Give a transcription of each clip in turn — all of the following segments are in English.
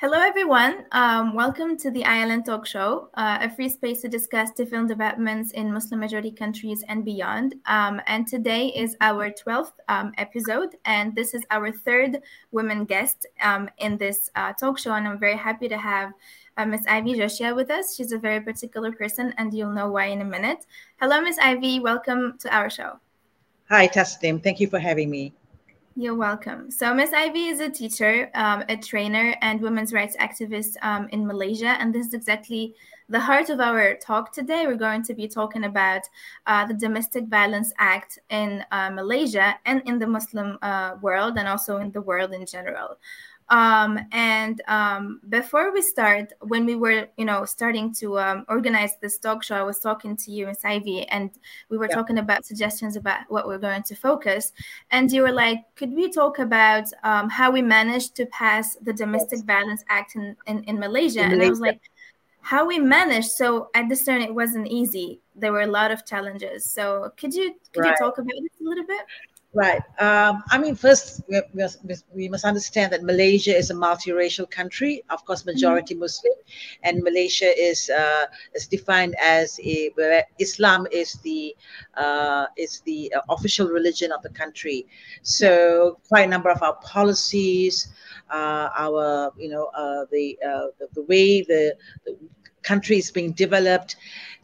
Hello, everyone. Um, welcome to the ILN Talk Show, uh, a free space to discuss different developments in Muslim majority countries and beyond. Um, and today is our 12th um, episode, and this is our third women guest um, in this uh, talk show. And I'm very happy to have uh, Miss Ivy Josiah with us. She's a very particular person, and you'll know why in a minute. Hello, Miss Ivy. Welcome to our show. Hi, Tasnim. Thank you for having me. You're welcome. So, Miss Ivy is a teacher, um, a trainer, and women's rights activist um, in Malaysia. And this is exactly the heart of our talk today. We're going to be talking about uh, the Domestic Violence Act in uh, Malaysia and in the Muslim uh, world, and also in the world in general. Um, and um, before we start, when we were, you know, starting to um, organize this talk show, I was talking to you, Miss Ivy, and we were yeah. talking about suggestions about what we're going to focus. And you were like, could we talk about um, how we managed to pass the Domestic yes. Violence Act in, in, in Malaysia? In and I was like, how we managed. So I discern it wasn't easy. There were a lot of challenges. So could you could right. you talk about this a little bit? Right. Um, I mean, first, we, we, must understand that Malaysia is a multiracial country, of course, majority mm-hmm. Muslim, and Malaysia is uh, is defined as a where Islam is the uh, is the uh, official religion of the country. So, quite a number of our policies, uh, our you know uh, the, uh, the, the way the, the country is being developed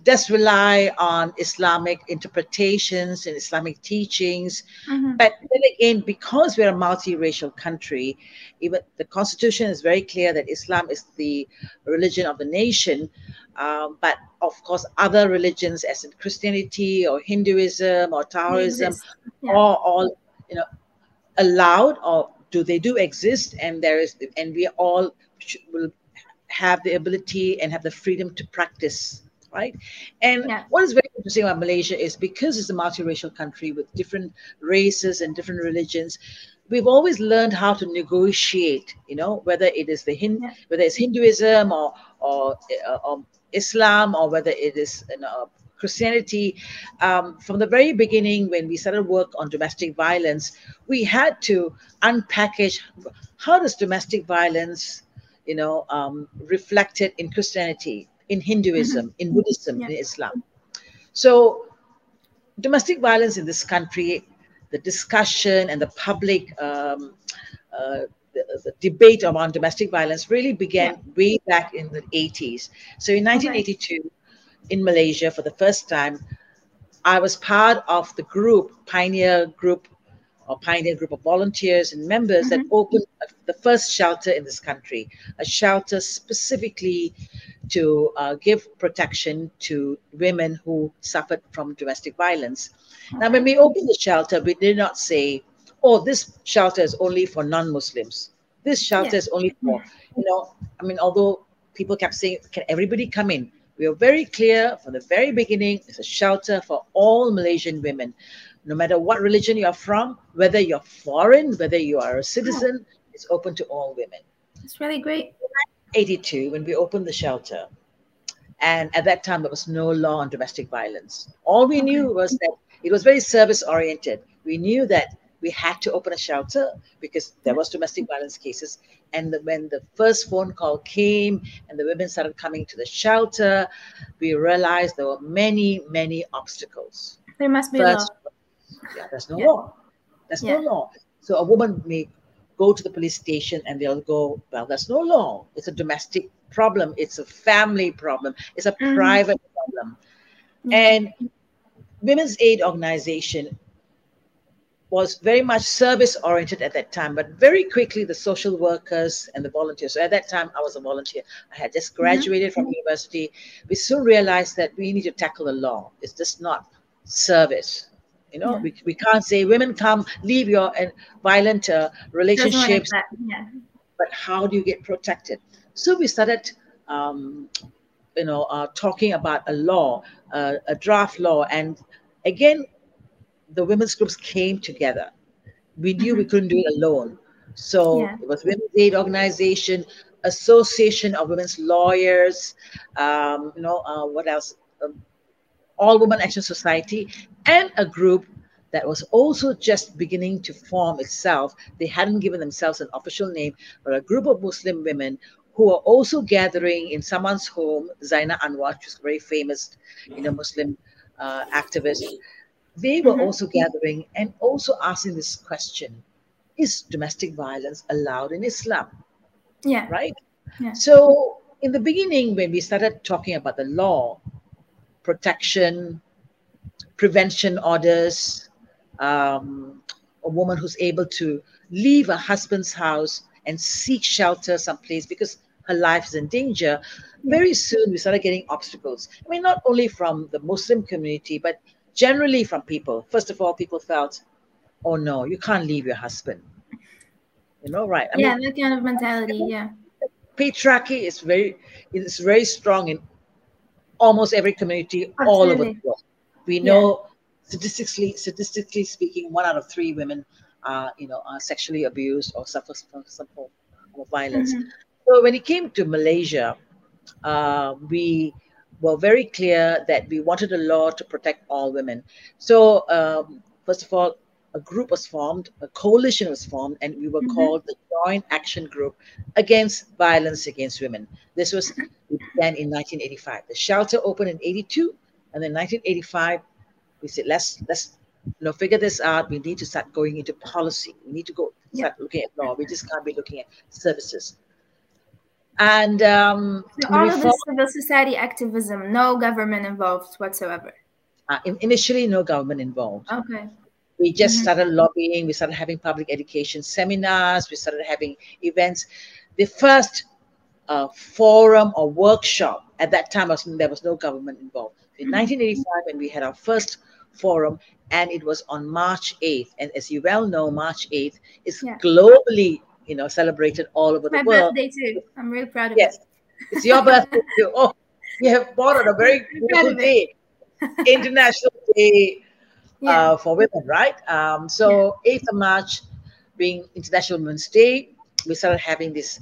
does rely on Islamic interpretations and Islamic teachings. Mm-hmm. But then again, because we're a multiracial country, even the constitution is very clear that Islam is the religion of the nation. Um, but of course, other religions, as in Christianity or Hinduism or Taoism, yeah. are all you know allowed or do they do exist? And there is, and we all will have the ability and have the freedom to practice right? And yeah. what is very interesting about Malaysia is because it's a multiracial country with different races and different religions, we've always learned how to negotiate. You know, whether it is the Hin, yeah. whether it's Hinduism or or, uh, or Islam or whether it is you know, Christianity, um, from the very beginning, when we started work on domestic violence, we had to unpackage how does domestic violence, you know, um, reflected in Christianity, in Hinduism, mm-hmm. in Buddhism, yeah. in Islam. So, domestic violence in this country, the discussion and the public um, uh, the, the, debate around domestic violence really began yeah. way back in the 80s. So, in 1982, okay. in Malaysia, for the first time, I was part of the group, pioneer group or pioneer group of volunteers and members mm-hmm. that opened the first shelter in this country, a shelter specifically to uh, give protection to women who suffered from domestic violence. Now, when we opened the shelter, we did not say, oh, this shelter is only for non Muslims. This shelter yeah. is only for, you know, I mean, although people kept saying, can everybody come in? We were very clear from the very beginning it's a shelter for all Malaysian women. No matter what religion you are from, whether you're foreign, whether you are a citizen, it's open to all women. It's really great. 82 when we opened the shelter. And at that time, there was no law on domestic violence. All we okay. knew was that it was very service oriented. We knew that we had to open a shelter because there was domestic violence cases. And the, when the first phone call came and the women started coming to the shelter, we realized there were many, many obstacles. There must be First. Yeah, there's no yeah. law. There's yeah. no law. So a woman may go to the police station and they'll go, well, there's no law. It's a domestic problem. It's a family problem. It's a mm-hmm. private problem. Mm-hmm. And Women's Aid Organization was very much service oriented at that time, but very quickly the social workers and the volunteers. So at that time, I was a volunteer. I had just mm-hmm. graduated mm-hmm. from university. We soon realized that we need to tackle the law. It's just not service. You know, yeah. we, we can't say women come, leave your uh, violent uh, relationships. yeah. But how do you get protected? So we started, um, you know, uh, talking about a law, uh, a draft law, and again, the women's groups came together. We knew mm-hmm. we couldn't do it alone, so yeah. it was Women's Aid Organization, Association of Women's Lawyers, um, you know, uh, what else? Um, all Women Action Society, and a group that was also just beginning to form itself. They hadn't given themselves an official name, but a group of Muslim women who were also gathering in someone's home, Zainah Anwar, who's a very famous, you know, Muslim uh, activist. They were mm-hmm. also gathering and also asking this question: Is domestic violence allowed in Islam? Yeah. Right. Yeah. So in the beginning, when we started talking about the law, protection, prevention orders, um, a woman who's able to leave her husband's house and seek shelter someplace because her life is in danger, very soon we started getting obstacles. I mean, not only from the Muslim community, but generally from people. First of all, people felt, oh no, you can't leave your husband. You know, right? I yeah, mean, that kind of mentality. Yeah. Patriarchy is very it's very strong in almost every community Absolutely. all over the world. We know yeah. statistically statistically speaking, one out of three women are you know are sexually abused or suffer from some form of violence. Mm-hmm. So when it came to Malaysia, uh, we were very clear that we wanted a law to protect all women. So um, first of all, a group was formed, a coalition was formed, and we were mm-hmm. called the Joint Action Group Against Violence Against Women. This was began in 1985. The shelter opened in 82, and then 1985, we said let's let's you know figure this out. We need to start going into policy. We need to go start yeah. looking at law. We just can't be looking at services. And um, so all of this civil society activism, no government involved whatsoever. Uh, in, initially, no government involved. Okay. We just mm-hmm. started lobbying. We started having public education seminars. We started having events. The first uh, forum or workshop at that time was there was no government involved. In mm-hmm. 1985, when we had our first forum, and it was on March 8th, and as you well know, March 8th is yeah. globally you know, celebrated all over the world. My birthday too. I'm really proud of yes. it. It's your birthday too. Oh, you have born on a very beautiful day, International Day yeah. uh, for Women, right? Um, so yeah. 8th of March being International Women's Day, we started having this,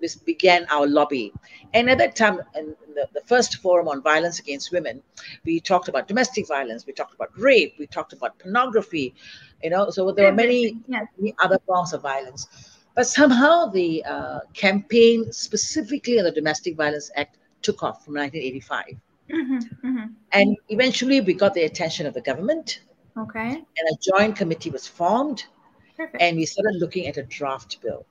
this began our lobby. And at that time, in the, the first forum on violence against women, we talked about domestic violence, we talked about rape, we talked about pornography, you know, so there were many, yeah. many other forms of violence. But somehow the uh, campaign, specifically on the Domestic Violence Act, took off from 1985. Mm-hmm, mm-hmm. And eventually we got the attention of the government. Okay. And a joint committee was formed. Perfect. And we started looking at a draft bill.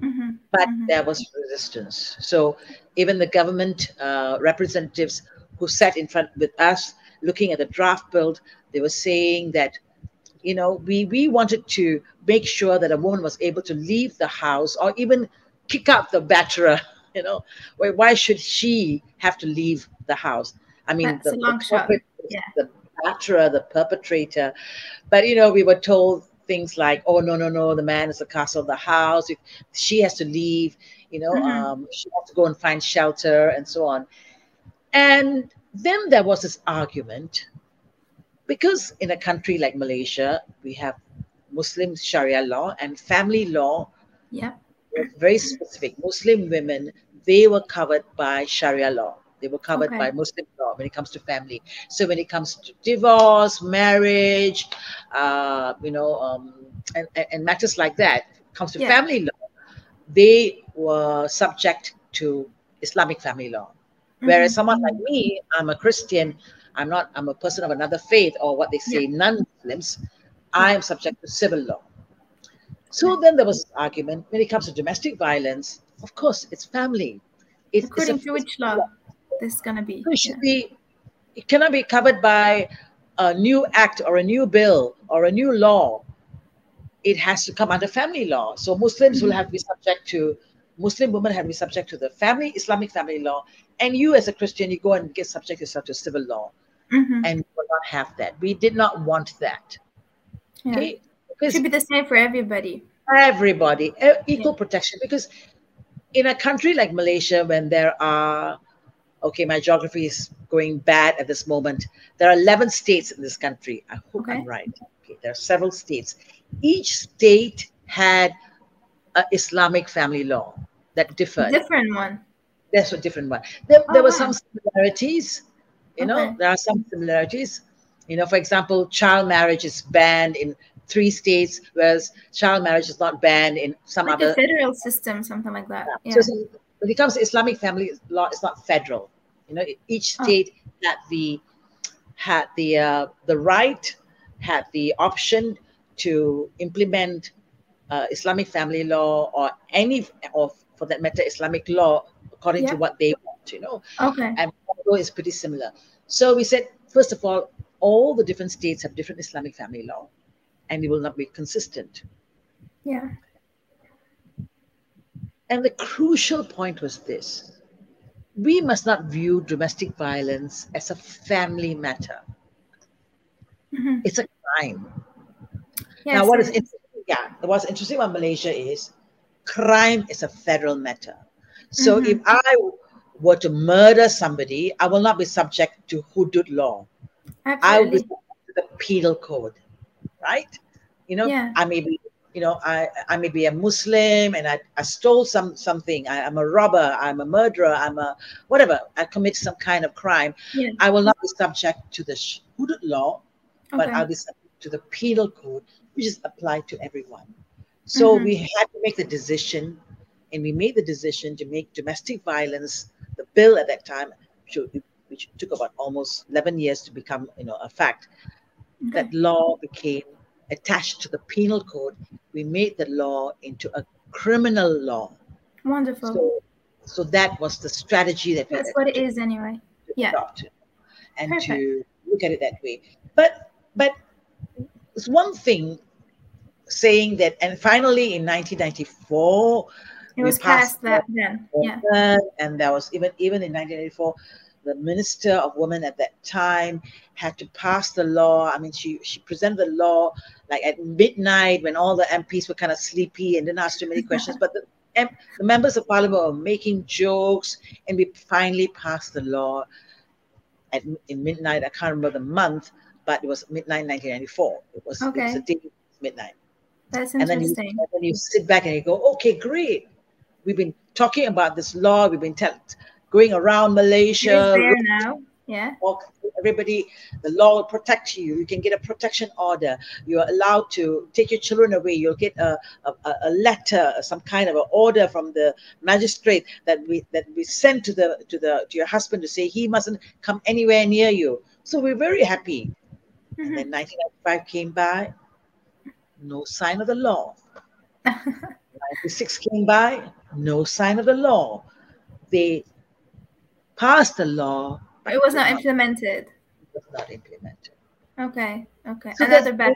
Mm-hmm, but mm-hmm. there was resistance. So even the government uh, representatives who sat in front with us looking at the draft bill, they were saying that you know, we, we wanted to make sure that a woman was able to leave the house or even kick out the batterer. You know, why, why should she have to leave the house? I mean, the, the, yeah. the the perpetrator. But, you know, we were told things like, oh, no, no, no, the man is the castle of the house. If she has to leave, you know, mm-hmm. um, she has to go and find shelter and so on. And then there was this argument because in a country like Malaysia, we have Muslim Sharia law and family law. Yeah. Very specific. Muslim women, they were covered by Sharia law. They were covered okay. by Muslim law when it comes to family. So when it comes to divorce, marriage, uh, you know, um, and, and matters like that, comes to yeah. family law, they were subject to Islamic family law. Whereas mm-hmm. someone like me, I'm a Christian, I'm not, I'm a person of another faith or what they say, yeah. non-Muslims, I am subject to civil law. So then there was argument when it comes to domestic violence. Of course, it's family. It, According to which law, law. This is going to be? It should yeah. be. It cannot be covered by a new act or a new bill or a new law. It has to come under family law. So Muslims mm-hmm. will have to be subject to Muslim women have to be subject to the family Islamic family law, and you as a Christian, you go and get subject yourself to civil law mm-hmm. and we will not have that. We did not want that. Yeah. Okay? Because it should be the same for everybody. Everybody, equal yeah. protection. Because in a country like Malaysia, when there are, okay, my geography is going bad at this moment. There are 11 states in this country. I hope okay. I'm right. Okay, there are several states. Each state had an Islamic family law that differed. Different one. That's a different one. There, oh, there were oh, wow. some similarities, you okay. know, there are some similarities. You know, for example, child marriage is banned in three states, whereas child marriage is not banned in some like other federal system, something like that. Yeah. yeah. So, when it comes to Islamic family law, it's not federal. You know, each Oh. state had the had the uh, the right, had the option to implement uh, Islamic family law or any or for that matter Islamic law according to what they want. You know, Okay. and although it's pretty similar. So we said, first of all, all the different states have different Islamic family law, and it will not be consistent. Yeah. And the crucial point was this we must not view domestic violence as a family matter, Mhm. it's a crime. Yes, now, what is interesting, yeah, what's interesting about Malaysia is crime is a federal matter. So Mhm. if I were to murder somebody, I will not be subject to hudud law. I will be subject to the penal code, right? You know, Yeah. I may be, you know, I, I may be a Muslim and I, I stole some something. I, am a robber. I'm a murderer. I'm a whatever. I commit some kind of crime. Yeah. I will not be subject to the hudud law, but I'll be subject to the penal code, which is applied to everyone. So Mhm. we had to make the decision, and we made the decision to make domestic violence the bill at that time, which, which took about almost 11 years to become, you know, a fact. Okay. That law became attached to the penal code. We made the law into a criminal law. Wonderful. So, so that was the strategy that we That's what it is anyway. Yeah. adopt and Perfect. to look at it that way. But but it's one thing saying that, and finally in 1994, It was passed that then. Yeah. and that was even even in 1984 the minister of women at that time had to pass the law. I mean she she presented the law like at midnight when all the mps were kind of sleepy and didn't ask too many questions. But the, M- the members of parliament were making jokes and we finally passed the law at in midnight. I can't remember the month but it was midnight 1994 it was, it was a day midnight. That's and then you, and then you sit back and you go, okay, great. We've been talking about this law. We've been tell- going around Malaysia. there now. Yeah. Everybody, the law will protect you. You can get a protection order. You're allowed to take your children away. You'll get a, a, a letter, some kind of an order from the magistrate that we that we send to the to the to your husband to say he mustn't come anywhere near you. So we're very happy. And Mhm. then 1995 came by, no sign of the law. 96 came by, no sign of the law. They passed the law, but it was not implemented. it was not implemented. Okay. Okay. So Another battle.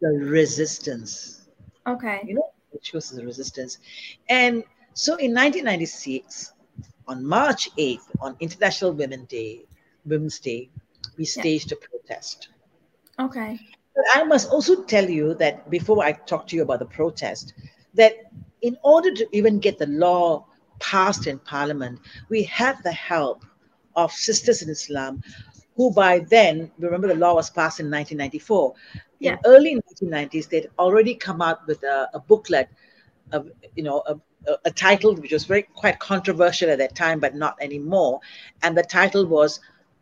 the resistance. Okay. You know, it shows the resistance. And so in 1996, on March 8th, on International Women's Day, Women's Day, we staged a protest. Okay. But I must also tell you that before I talk to you about the protest, that in order to even get the law passed in Parliament, we had the help of Sisters in Islam, who by then, remember the law was passed in 1994. Yeah. In early 1990s, they'd already come out with a, a booklet, of, you know, a, a, a title which was very quite controversial at that time, but not anymore. And the title was,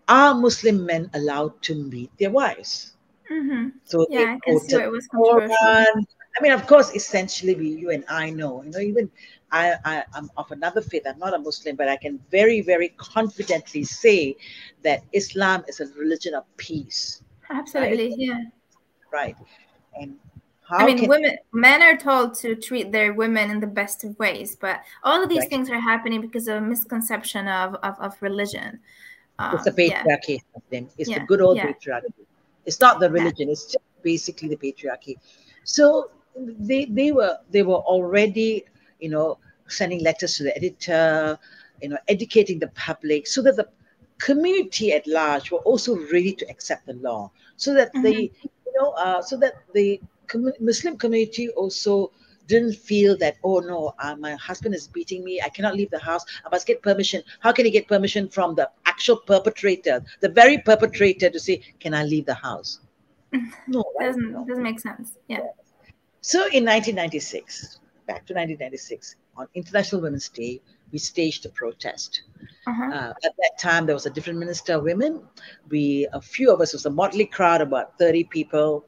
"Are Muslim men allowed to beat their wives?" hmm So Yeah, they I can see it was controversial. Quran. I mean, of course, essentially, we, you and I know, you know, even I, I, I'm of another faith. I'm not a Muslim, but I can very, very confidently say that Islam is a religion of peace, Absolutely. Yeah. right? And how I mean, women, men are told to treat their women in the best of ways, but all of these Right. things are happening because of a misconception of of, of religion. Um, it's the yeah. patriarchy? Muslim. It's the good old yeah. patriarchy. It's not the religion. It's just basically the patriarchy. So they they were they were already you know sending letters to the editor, you know, educating the public so that the community at large were also ready to accept the law, so that the you know uh, so that the commu- Muslim community also didn't feel that oh no uh, my husband is beating me i cannot leave the house i must get permission how can he get permission from the actual perpetrator the very perpetrator to say can i leave the house no? Doesn't No. doesn't make sense. Yeah. So in 1996, back to 1996, on International Women's Day, we staged a protest. Uh-huh. Uh, at that time, there was a different minister of women. We, a few of us, it was a motley crowd, about 30 people.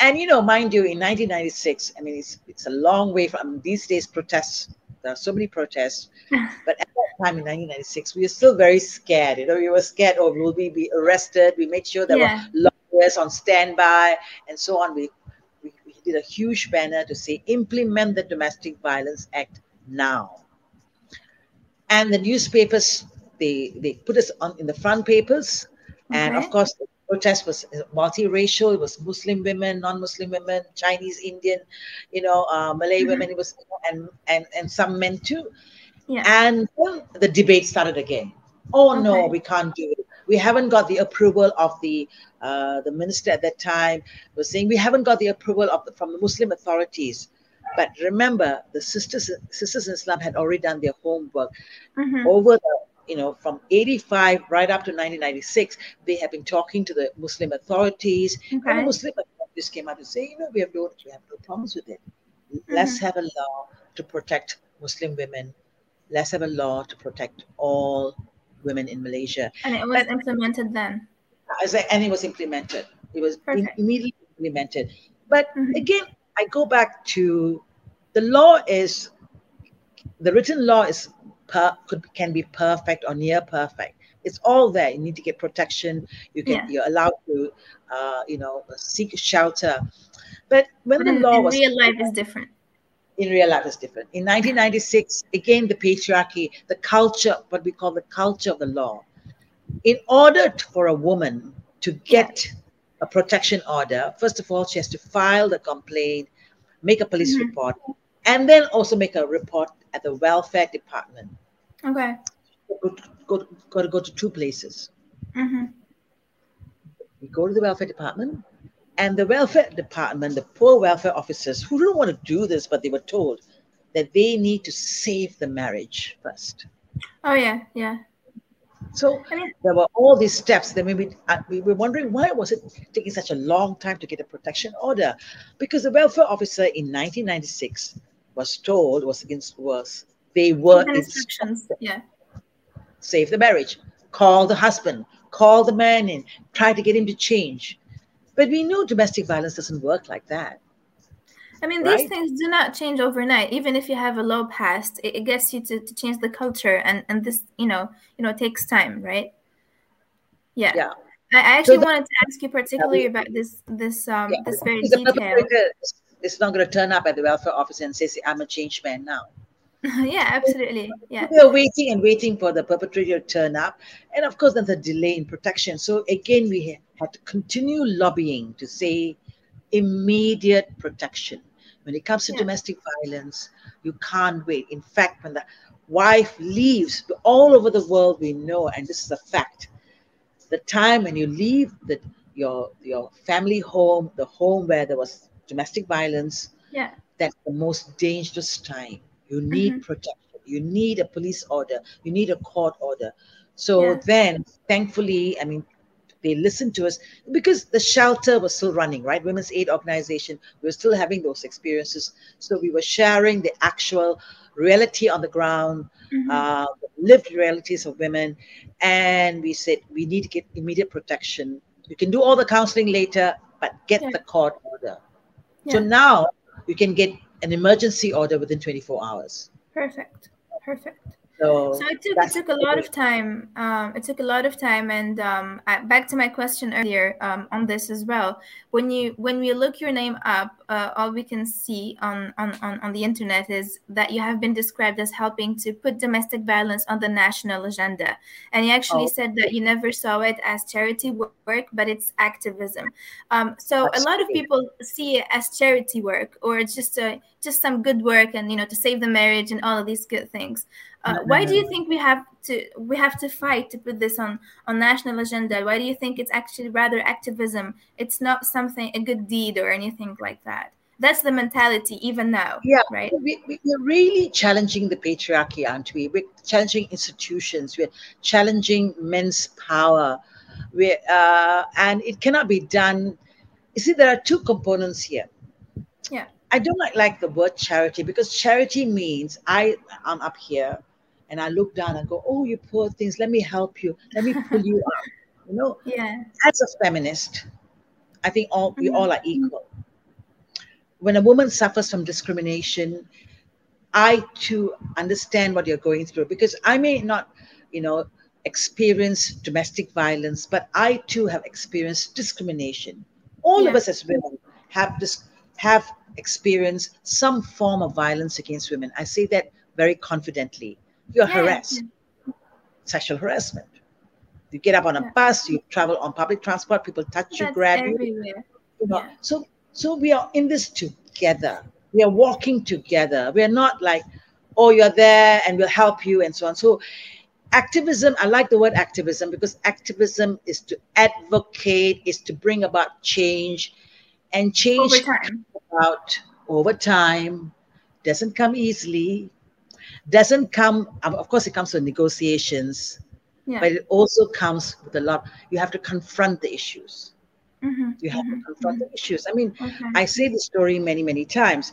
And you know, mind you, in 1996, I mean, it's it's a long way from these days. Protests, there are so many protests, but at that time in 1996, we were still very scared. You know, we were scared, or oh, will we be arrested? We made sure there yeah. were lawyers on standby and so on. We did a huge banner to say, implement the Domestic Violence Act now. And the newspapers, they, they put us on in the front papers. Okay. And of course, the protest was multiracial. It was Muslim women, non-Muslim women, Chinese, Indian, you know, uh, Malay mm-hmm. women. It was and and and some men too. Yeah. And the debate started again. Oh okay. no, we can't do it. We haven't got the approval of the uh, the minister at that time was saying we haven't got the approval of the, from the Muslim authorities. But remember, the sisters sisters in Islam had already done their homework mm-hmm. over the you know from 85 right up to 1996. They have been talking to the Muslim authorities, okay. and the Muslim authorities came out to say, you know, we have no we have no problems with it. Mm-hmm. Let's have a law to protect Muslim women let's have a law to protect all women in Malaysia. And it was but, implemented then. And it was implemented. It was in, immediately implemented. But mm-hmm. again, I go back to the law is the written law is per, could can be perfect or near perfect. It's all there. You need to get protection. You can yeah. you're allowed to uh, you know seek shelter. But when but the in, law in was real life is different in real life is different. In 1996, again, the patriarchy, the culture, what we call the culture of the law. In order for a woman to get a protection order, first of all, she has to file the complaint, make a police mm-hmm. report, and then also make a report at the welfare department. Okay. Go, go, got to go to two places. Mm-hmm. You go to the welfare department, and the welfare department, the poor welfare officers who didn't want to do this, but they were told that they need to save the marriage first. Oh, yeah, yeah. So I mean, there were all these steps. Then we, uh, we were wondering why was it taking such a long time to get a protection order? Because the welfare officer in 1996 was told was against was they were instructions. Yeah. Save the marriage. Call the husband. Call the man in. Try to get him to change. But we know domestic violence doesn't work like that. I mean, right? these things do not change overnight. Even if you have a law passed, it, it gets you to, to change the culture, and and this, you know, you know, takes time, right? Yeah. Yeah. I, actually so wanted to ask you particularly about this this um yeah, this very detail. It's not going to turn up at the welfare office and say, "I'm a changed man now." yeah, absolutely. Yeah. We are waiting and waiting for the perpetrator to turn up. And of course, there's a delay in protection. So again, we have to continue lobbying to say immediate protection. When it comes to yeah. domestic violence, you can't wait. In fact, when the wife leaves, all over the world we know, and this is a fact, the time when you leave the, your your family home, the home where there was domestic violence, yeah, that's the most dangerous time you need mm-hmm. protection. You need a police order. You need a court order. So yeah. then, thankfully, I mean, they listened to us because the shelter was still running, right? Women's Aid Organization, we were still having those experiences. So we were sharing the actual reality on the ground, mm-hmm. uh, lived realities of women. And we said, we need to get immediate protection. You can do all the counseling later, but get yeah. the court order. Yeah. So now you can get an emergency order within 24 hours. Perfect. Perfect. So, so it took it took a lot of time. Um, it took a lot of time, and um, I, back to my question earlier um, on this as well. When you when we look your name up, uh, all we can see on, on on on the internet is that you have been described as helping to put domestic violence on the national agenda, and you actually oh. said that you never saw it as charity work, but it's activism. Um, so Absolutely. a lot of people see it as charity work or it's just a just some good work, and you know to save the marriage and all of these good things. Uh, why do you think we have to we have to fight to put this on on national agenda? Why do you think it's actually rather activism? It's not something a good deed or anything like that. That's the mentality even now. Yeah, right. We, we're really challenging the patriarchy, aren't we? We're challenging institutions. We're challenging men's power. We uh, and it cannot be done. You see, there are two components here. Yeah. I don't like, like the word charity because charity means I am up here and I look down and go, "Oh, you poor things, let me help you, let me pull you up." You know, yeah. As a feminist, I think all we mm-hmm. all are equal. When a woman suffers from discrimination, I too understand what you're going through because I may not, you know, experience domestic violence, but I too have experienced discrimination. All yeah. of us as women have this have experienced some form of violence against women. I say that very confidently. You're yeah. harassed, sexual harassment. You get up on a yeah. bus, you travel on public transport, people touch That's you, grab everywhere. you. you know, so so we are in this together. We are walking together. We are not like, oh, you're there and we'll help you and so on. So activism, I like the word activism because activism is to advocate, is to bring about change and change over time. about over time doesn't come easily doesn't come of course it comes with negotiations yeah. but it also comes with a lot you have to confront the issues mm-hmm. you have mm-hmm. to confront mm-hmm. the issues i mean okay. i say the story many many times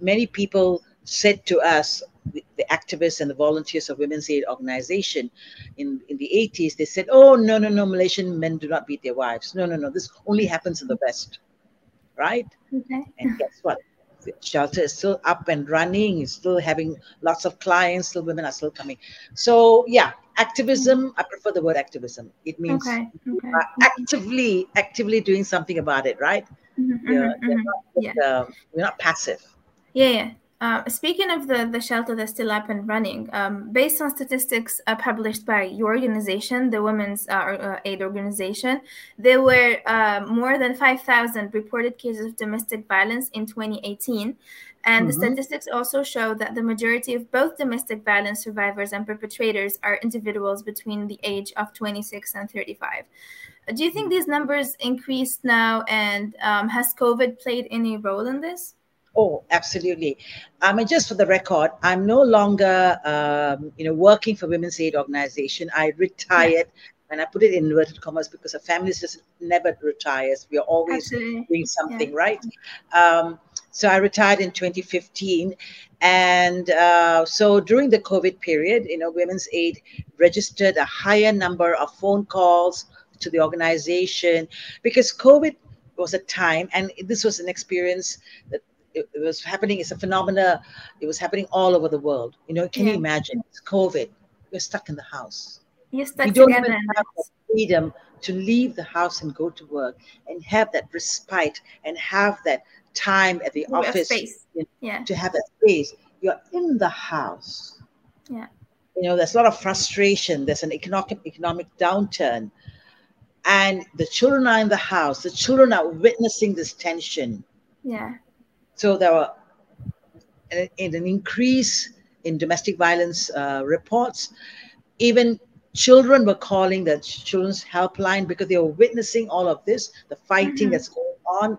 many people said to us the activists and the volunteers of women's aid organization in, in the 80s they said oh no no no malaysian men do not beat their wives no no no this only happens in the west right okay. and guess what the shelter is still up and running it's still having lots of clients still women are still coming so yeah activism i prefer the word activism it means okay. Okay. actively actively doing something about it right mm-hmm, mm-hmm, mm-hmm. Not, yeah. Uh, we're not passive yeah yeah uh, speaking of the, the shelter that's still up and running, um, based on statistics uh, published by your organization, the Women's uh, uh Aid Organization, there were uh, more than 5,000 reported cases of domestic violence in 2018. And mm-hmm. the statistics also show that the majority of both domestic violence survivors and perpetrators are individuals between the age of 26 and 35. Do you think these numbers increased now? And um, has COVID played any role in this? Oh, absolutely. I mean, just for the record, I'm no longer, um, you know, working for Women's Aid Organization. I retired, yeah. and I put it in inverted commas because a family just never retires. We are always absolutely. doing something, yeah. right? Um, so I retired in 2015, and uh, so during the COVID period, you know, Women's Aid registered a higher number of phone calls to the organization because COVID was a time, and this was an experience that it, it, was happening. It's a phenomena. It was happening all over the world. You know, can yeah. you imagine? It's COVID. We're stuck in the house. You're stuck we don't together. have the freedom to leave the house and go to work and have that respite and have that time at the office. Space. You know, yeah. To have that space. You're in the house. Yeah. You know, there's a lot of frustration. There's an economic economic downturn. And the children are in the house. The children are witnessing this tension. Yeah so there were an, an increase in domestic violence uh, reports. Even children were calling the children's helpline because they were witnessing all of this, the fighting mm-hmm. that's going on.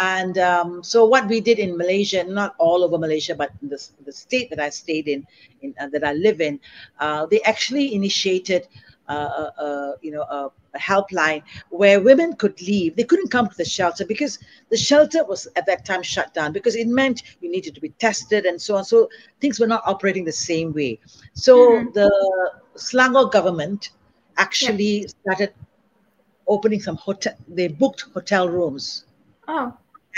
And um, so, what we did in Malaysia, not all over Malaysia, but in the, the state that I stayed in, in uh, that I live in, uh, they actually initiated uh, uh, you know, a, a, helpline where women could leave. They couldn't come to the shelter because the shelter was at that time shut down because it meant you needed to be tested and so on. So things were not operating the same way. So mm-hmm. the Selangor government actually yeah. started opening some hotel. They booked hotel rooms. Oh.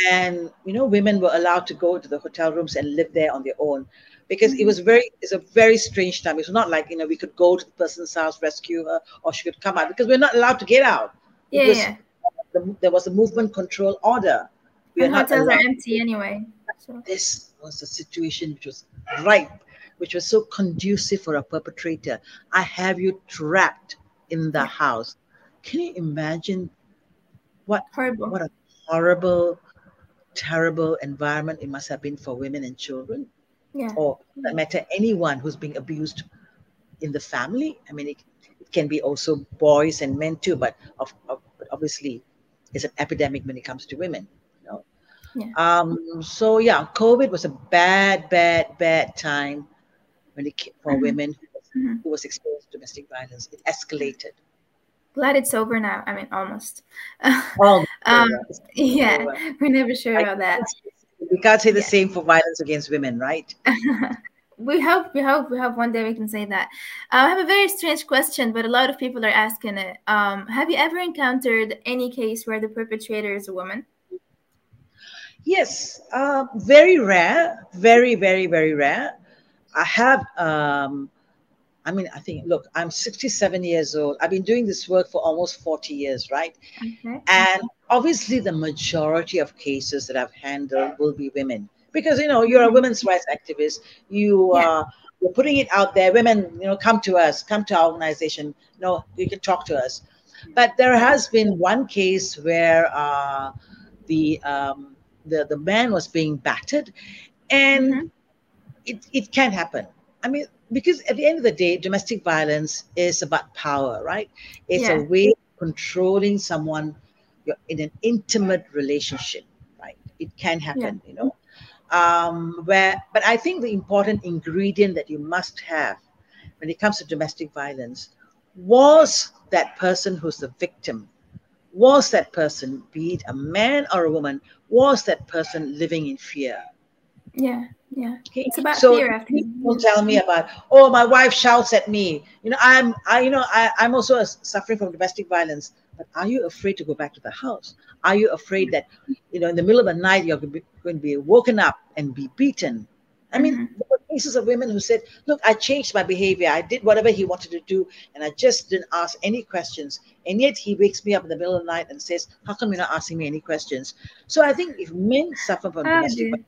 And you know, women were allowed to go to the hotel rooms and live there on their own because mm-hmm. it was very it's a very strange time. It's not like you know we could go to the person's house, rescue her, or she could come out because we're not allowed to get out. Yeah, yeah. The, there was a movement control order. We and hotels are empty anyway. So. This was a situation which was ripe, which was so conducive for a perpetrator. I have you trapped in the house. Can you imagine what horrible. what a horrible, terrible environment it must have been for women and children? yeah. or that matter anyone who's being abused in the family. I mean, it, it can be also boys and men too, but of, of, obviously it's an epidemic when it comes to women. You know? Yeah. Um, so yeah, COVID was a bad, bad, bad time when it came for mm-hmm. women who was, mm-hmm. who was exposed to domestic violence. It escalated. Glad it's over now. I mean, almost. um, yeah, we're never sure I, about that we can't say the same for violence against women, right? we hope, we hope, we hope one day we can say that. Uh, I have a very strange question, but a lot of people are asking it. Um, have you ever encountered any case where the perpetrator is a woman? Yes, uh, very rare, very, very, very rare. I have, um, I mean, I think, look, I'm 67 years old. I've been doing this work for almost 40 years, right? Okay. And obviously, the majority of cases that I've handled will be women because, you know, you're a mm-hmm. women's rights activist. You yeah. are. You're putting it out there. Women, you know, come to us, come to our organization. No, you can talk to us. But there has been one case where uh, the um, the the man was being battered, and mm-hmm. it it can happen. I mean, because at the end of the day, domestic violence is about power, right? It's yeah. a way of controlling someone you're in an intimate relationship, right? It can happen, yeah. you know. Um, where, but I think the important ingredient that you must have when it comes to domestic violence was that person who's the victim was that person, be it a man or a woman, was that person living in fear? Yeah, yeah. Okay. It's about so fear after people tell me about, oh, my wife shouts at me. You know, I'm I you know, I, I'm also suffering from domestic violence. But are you afraid to go back to the house? Are you afraid that, you know, in the middle of the night you're going to be woken up and be beaten? I mean, mm-hmm. there were cases of women who said, Look, I changed my behavior. I did whatever he wanted to do, and I just didn't ask any questions. And yet he wakes me up in the middle of the night and says, How come you're not asking me any questions? So I think if men suffer from oh, domestic violence,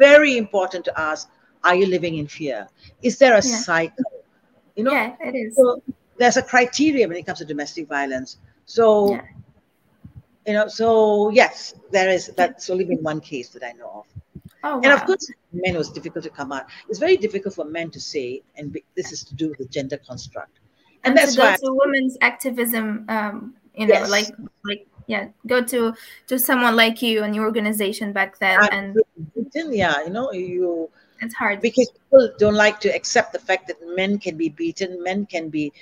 very important to ask, Are you living in fear? Is there a yeah. cycle? You know, yeah, it is. So there's a criteria when it comes to domestic violence. So, yeah. you know, so yes, there is. That's only been one case that I know of. Oh, wow. And of course, men was difficult to come out. It's very difficult for men to say, and this is to do with the gender construct. And, and that's why to women's activism, um, you know, yes. like like yeah, go to to someone like you and your organization back then, and beaten, yeah, you know, you. It's hard because people don't like to accept the fact that men can be beaten, men can be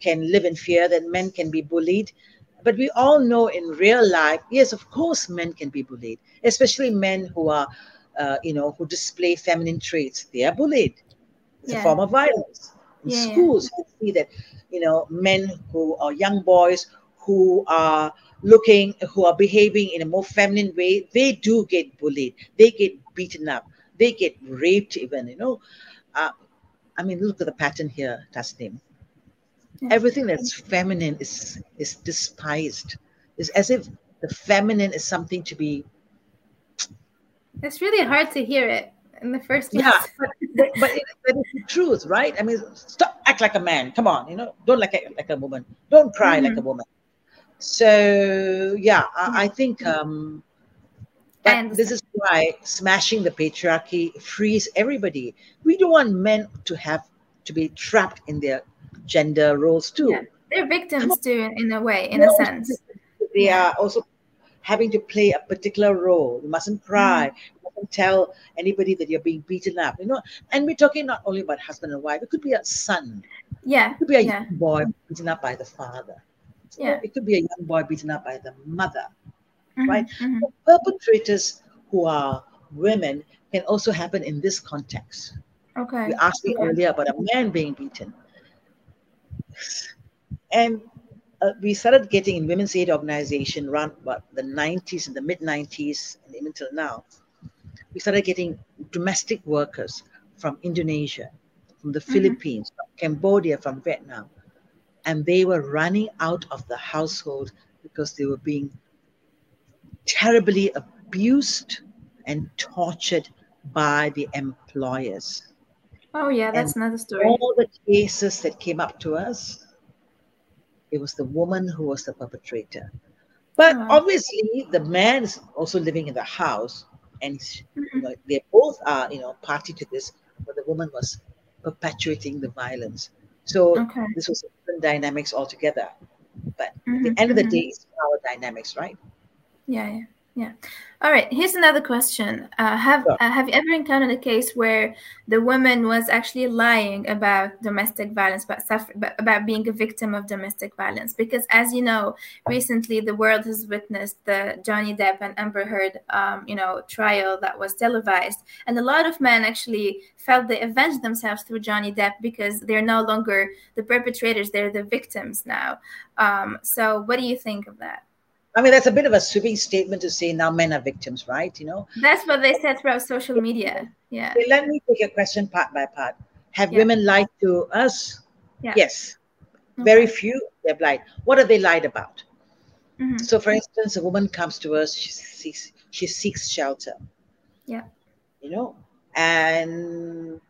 can live in fear, that men can be bullied. But we all know in real life, yes, of course, men can be bullied, especially men who are uh, you know, who display feminine traits, they are bullied. It's yeah. a form of violence. In yeah, schools, yeah. you see that, you know, men who are young boys who are looking, who are behaving in a more feminine way, they do get bullied. They get beaten up. They get raped even, you know. Uh, I mean, look at the pattern here, Tasnim. Yeah. Everything that's feminine is is despised. It's as if the feminine is something to be it's really hard to hear it in the first place. Yeah, but, but, it, but, it's the truth, right? I mean, stop, act like a man. Come on, you know, don't like a, like a woman. Don't cry mm-hmm. like a woman. So yeah, I, I think um, this is why smashing the patriarchy frees everybody. We don't want men to have to be trapped in their gender roles too. Yeah. They're victims too, in a way, in a sense. They are also having to play a particular role. You mustn't cry. Mm. You mustn't tell anybody that you're being beaten up. You know, and we're talking not only about husband and wife. It could be a son. Yeah. It could be a yeah. young boy beaten up by the father. Yeah. It could be a young boy beaten up by the mother. Mm-hmm. Right. Mm-hmm. perpetrators who are women can also happen in this context. Okay. You asked me yeah. earlier about a man being beaten. And uh, we started getting in women's aid organization around what the 90s and the mid 90s and even till now we started getting domestic workers from indonesia from the mm-hmm. philippines from cambodia from vietnam and they were running out of the household because they were being terribly abused and tortured by the employers oh yeah that's and another story all the cases that came up to us it was the woman who was the perpetrator. But oh. obviously, the man is also living in the house, and you mm-hmm. know, they both are, you know, party to this. But the woman was perpetuating the violence. So okay. this was different dynamics altogether. But mm-hmm, at the end of the mm-hmm. day, it's power dynamics, right? Yeah, yeah. Yeah. All right. Here's another question. Uh, have uh, Have you ever encountered a case where the woman was actually lying about domestic violence, about suffer, about being a victim of domestic violence? Because, as you know, recently the world has witnessed the Johnny Depp and Amber Heard, um, you know, trial that was televised, and a lot of men actually felt they avenged themselves through Johnny Depp because they're no longer the perpetrators; they're the victims now. Um, so, what do you think of that? I mean, that's a bit of a sweeping statement to say now men are victims, right? You know, that's what they said throughout social media. Yeah. Let me take your question part by part. Have yeah. women lied to us? Yeah. Yes. Okay. Very few they've lied. What have they lied about? Mm-hmm. So, for instance, a woman comes to us, she seeks, she seeks shelter. Yeah. You know, and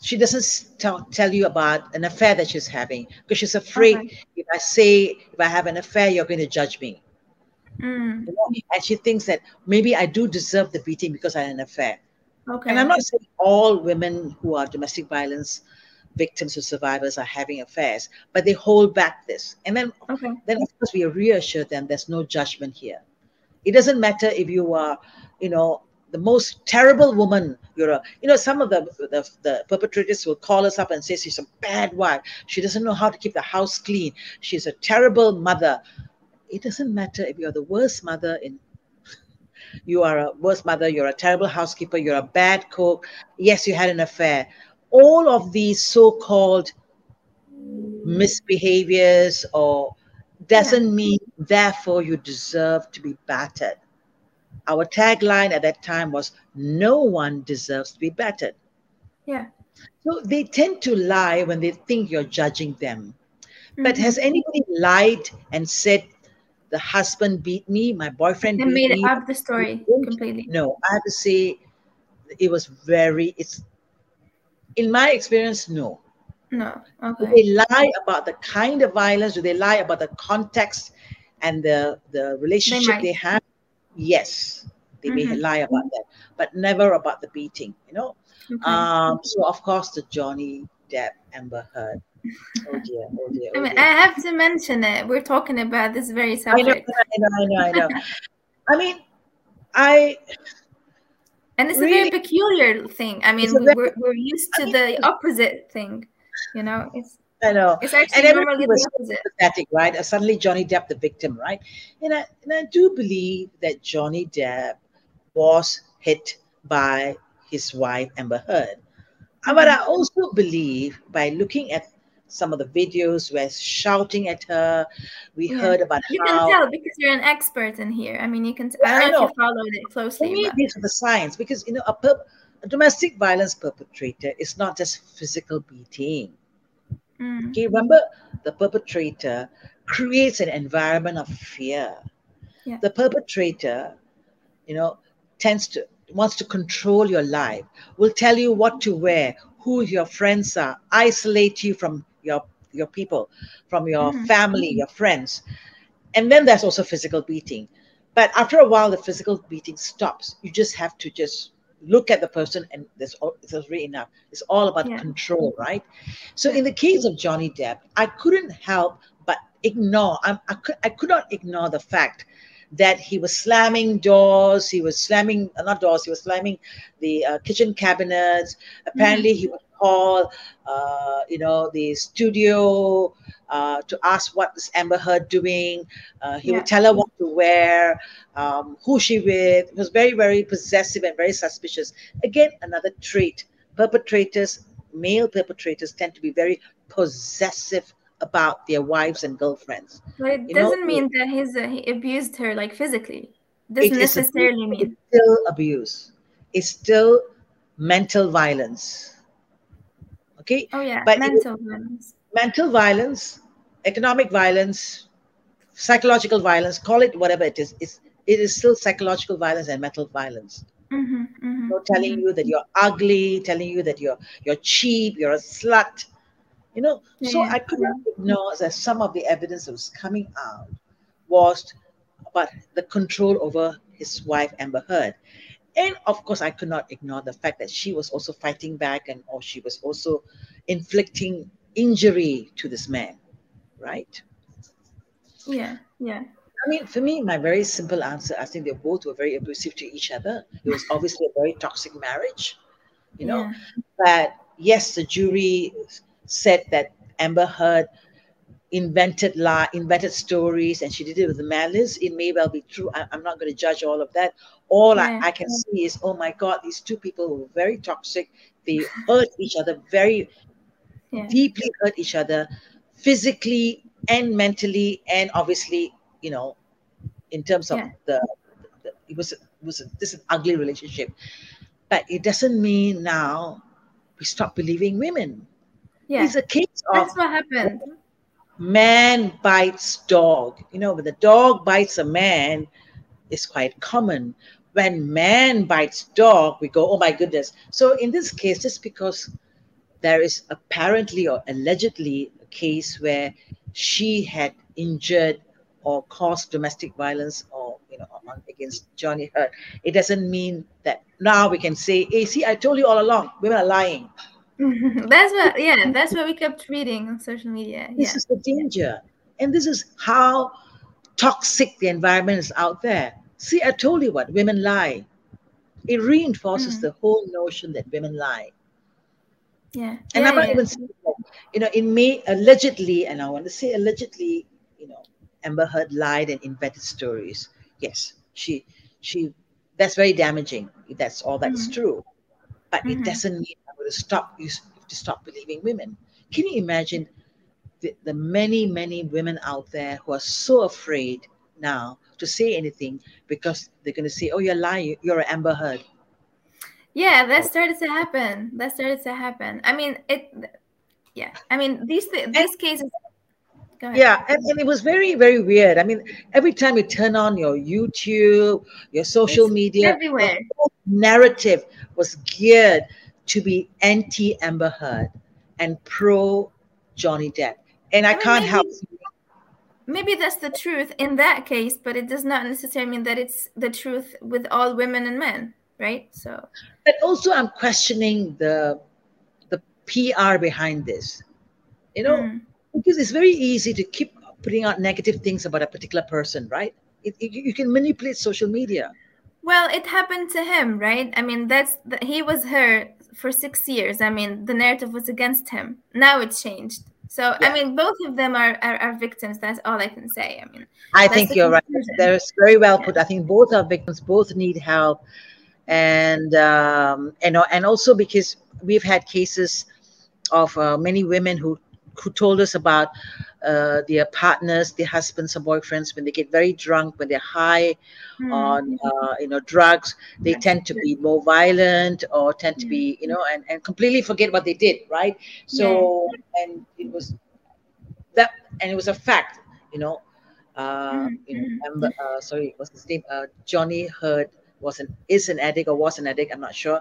she doesn't tell, tell you about an affair that she's having because she's afraid okay. if I say, if I have an affair, you're going to judge me. Mm. You know? And she thinks that maybe I do deserve the beating because I had an affair. Okay. And I'm not saying all women who are domestic violence victims or survivors are having affairs, but they hold back this. And then, okay. then of course, we reassure them there's no judgment here. It doesn't matter if you are, you know, the most terrible woman. You're a, you know, some of the, the, the perpetrators will call us up and say she's a bad wife. She doesn't know how to keep the house clean. She's a terrible mother. It doesn't matter if you're the worst mother in you are a worst mother, you're a terrible housekeeper, you're a bad cook, yes, you had an affair. All of these so called misbehaviors or doesn't yeah. mean therefore you deserve to be battered. Our tagline at that time was no one deserves to be battered. Yeah. So they tend to lie when they think you're judging them. Mm-hmm. But has anybody lied and said the husband beat me, my boyfriend and made me. up the story completely. No, I have to say it was very it's in my experience, no. No. Okay. Do they lie about the kind of violence? Do they lie about the context and the the relationship they, they have? Yes, they mm-hmm. may lie about that, but never about the beating. You know. Okay. Um. So of course, the Johnny Depp Amber Heard Oh dear, oh dear. Oh I mean, I have to mention it. We're talking about this very subject. I know, I know, I know. I, know. I mean, I. And it's really, a very peculiar thing. I mean, very, we're, we're used to I mean, the opposite thing. You know, it's. I know. It's actually and normally was the opposite. Pathetic, right? Uh, suddenly Johnny Depp, the victim, right? And I, and I do believe that Johnny Depp was hit by his wife Amber Heard. Mm-hmm. But I also believe by looking at some of the videos were shouting at her. We yeah. heard about you how, can tell because you're an expert in here. I mean, you can. T- I don't I know, if you followed it closely. These are the signs because you know a, per- a, domestic violence perpetrator is not just physical beating. Mm. Okay, remember the perpetrator creates an environment of fear. Yeah. The perpetrator, you know, tends to wants to control your life. Will tell you what to wear, who your friends are, isolate you from your your people, from your mm-hmm. family, your friends. And then there's also physical beating. But after a while, the physical beating stops. You just have to just look at the person and there's, there's really enough. It's all about yeah. control, right? So in the case of Johnny Depp, I couldn't help but ignore, I, I, could, I could not ignore the fact that he was slamming doors, he was slamming, uh, not doors, he was slamming the uh, kitchen cabinets. Apparently, mm-hmm. he would call, uh, you know, the studio uh, to ask what is Amber Heard doing. Uh, he yeah. would tell her what to wear, um, who she with. He was very, very possessive and very suspicious. Again, another trait. Perpetrators, male perpetrators, tend to be very possessive about their wives and girlfriends. But it you doesn't know, mean that he's uh, he abused her like physically. It Doesn't necessarily abuse. mean it's still abuse. It's still mental violence. Okay. Oh yeah, but mental it, violence. Mental violence, economic violence, psychological violence. Call it whatever it is. It's it is still psychological violence and mental violence. Mm-hmm, mm-hmm, so telling mm-hmm. you that you're ugly, telling you that you're you're cheap, you're a slut, you know, yeah. so I could not ignore that some of the evidence that was coming out was about the control over his wife Amber Heard. And of course, I could not ignore the fact that she was also fighting back and or she was also inflicting injury to this man, right? Yeah, yeah. I mean, for me, my very simple answer, I think they both were very abusive to each other. It was obviously a very toxic marriage, you know. Yeah. But yes, the jury said that Amber Heard invented lie, invented stories, and she did it with malice. It may well be true. I, am not going to judge all of that. All yeah. I, I, can see is, oh my God, these two people were very toxic. They hurt each other very yeah. deeply, hurt each other physically and mentally, and obviously, you know, in terms of Yeah. the, the it was it was a, this is an ugly relationship, but it doesn't mean now we stop believing women. Yeah. It's a case of That's what happened. man bites dog. You know, when the dog bites a man, it's quite common. When man bites dog, we go, oh my goodness. So in this case, just because there is apparently or allegedly a case where she had injured or caused domestic violence or you know against Johnny Hurt, it doesn't mean that now we can say, hey, see, I told you all along, women are lying. that's what yeah, that's what we kept reading on social media. This Yeah. is the danger. And this is how toxic the environment is out there. See, I told you what women lie. It reinforces Mhm. the whole notion that women lie. Yeah. And yeah, I'm not yeah. even saying that, you know, in may allegedly, and I want to say allegedly, you know, Amber Heard lied and invented stories. Yes, she she that's very damaging. if That's all that's Mhm. true. But it Mhm. doesn't mean I'm going to stop you to stop believing women. Can you imagine the, the many, many women out there who are so afraid now to say anything because they're going to say, "Oh, you're lying. You're an Amber Heard." Yeah, that oh. started to happen. That started to happen. I mean, it. Yeah, I mean these th- these cases. Go ahead. Yeah, and, and it was very, very weird. I mean, every time you turn on your YouTube, your social It's media, everywhere. narrative was geared to be anti Amber Heard and pro Johnny Depp. And I, I mean, can't maybe- help. Maybe that's the truth in that case, but it does not necessarily mean that it's the truth with all women and men, right? So But also, I'm questioning the the PR behind this. You know, mm, because it's very easy to keep putting out negative things about a particular person, right? It, it, you can manipulate social media. well, it happened to him, right? I mean, that's the, he was her for six years. I mean, the narrative was against him. Now it's changed. So Yeah. I mean, both of them are, are are victims. That's all I can say. I mean, I think you're right. conclusion. There's very well put. I think both are victims. Both need help, and um, and and also because we've had cases of uh, many women who who told us about uh, their partners, their husbands or boyfriends when they get very drunk, when they're high hmm, on uh, you know drugs, they tend to be more violent or tend to be you know and, and completely forget what they did, right? So and it was that and it was a fact, you know. Uh, Mhm, you know. Amber, uh, sorry, what's his name? Uh, Johnny Hurd was an is an addict or was an addict. I'm not sure,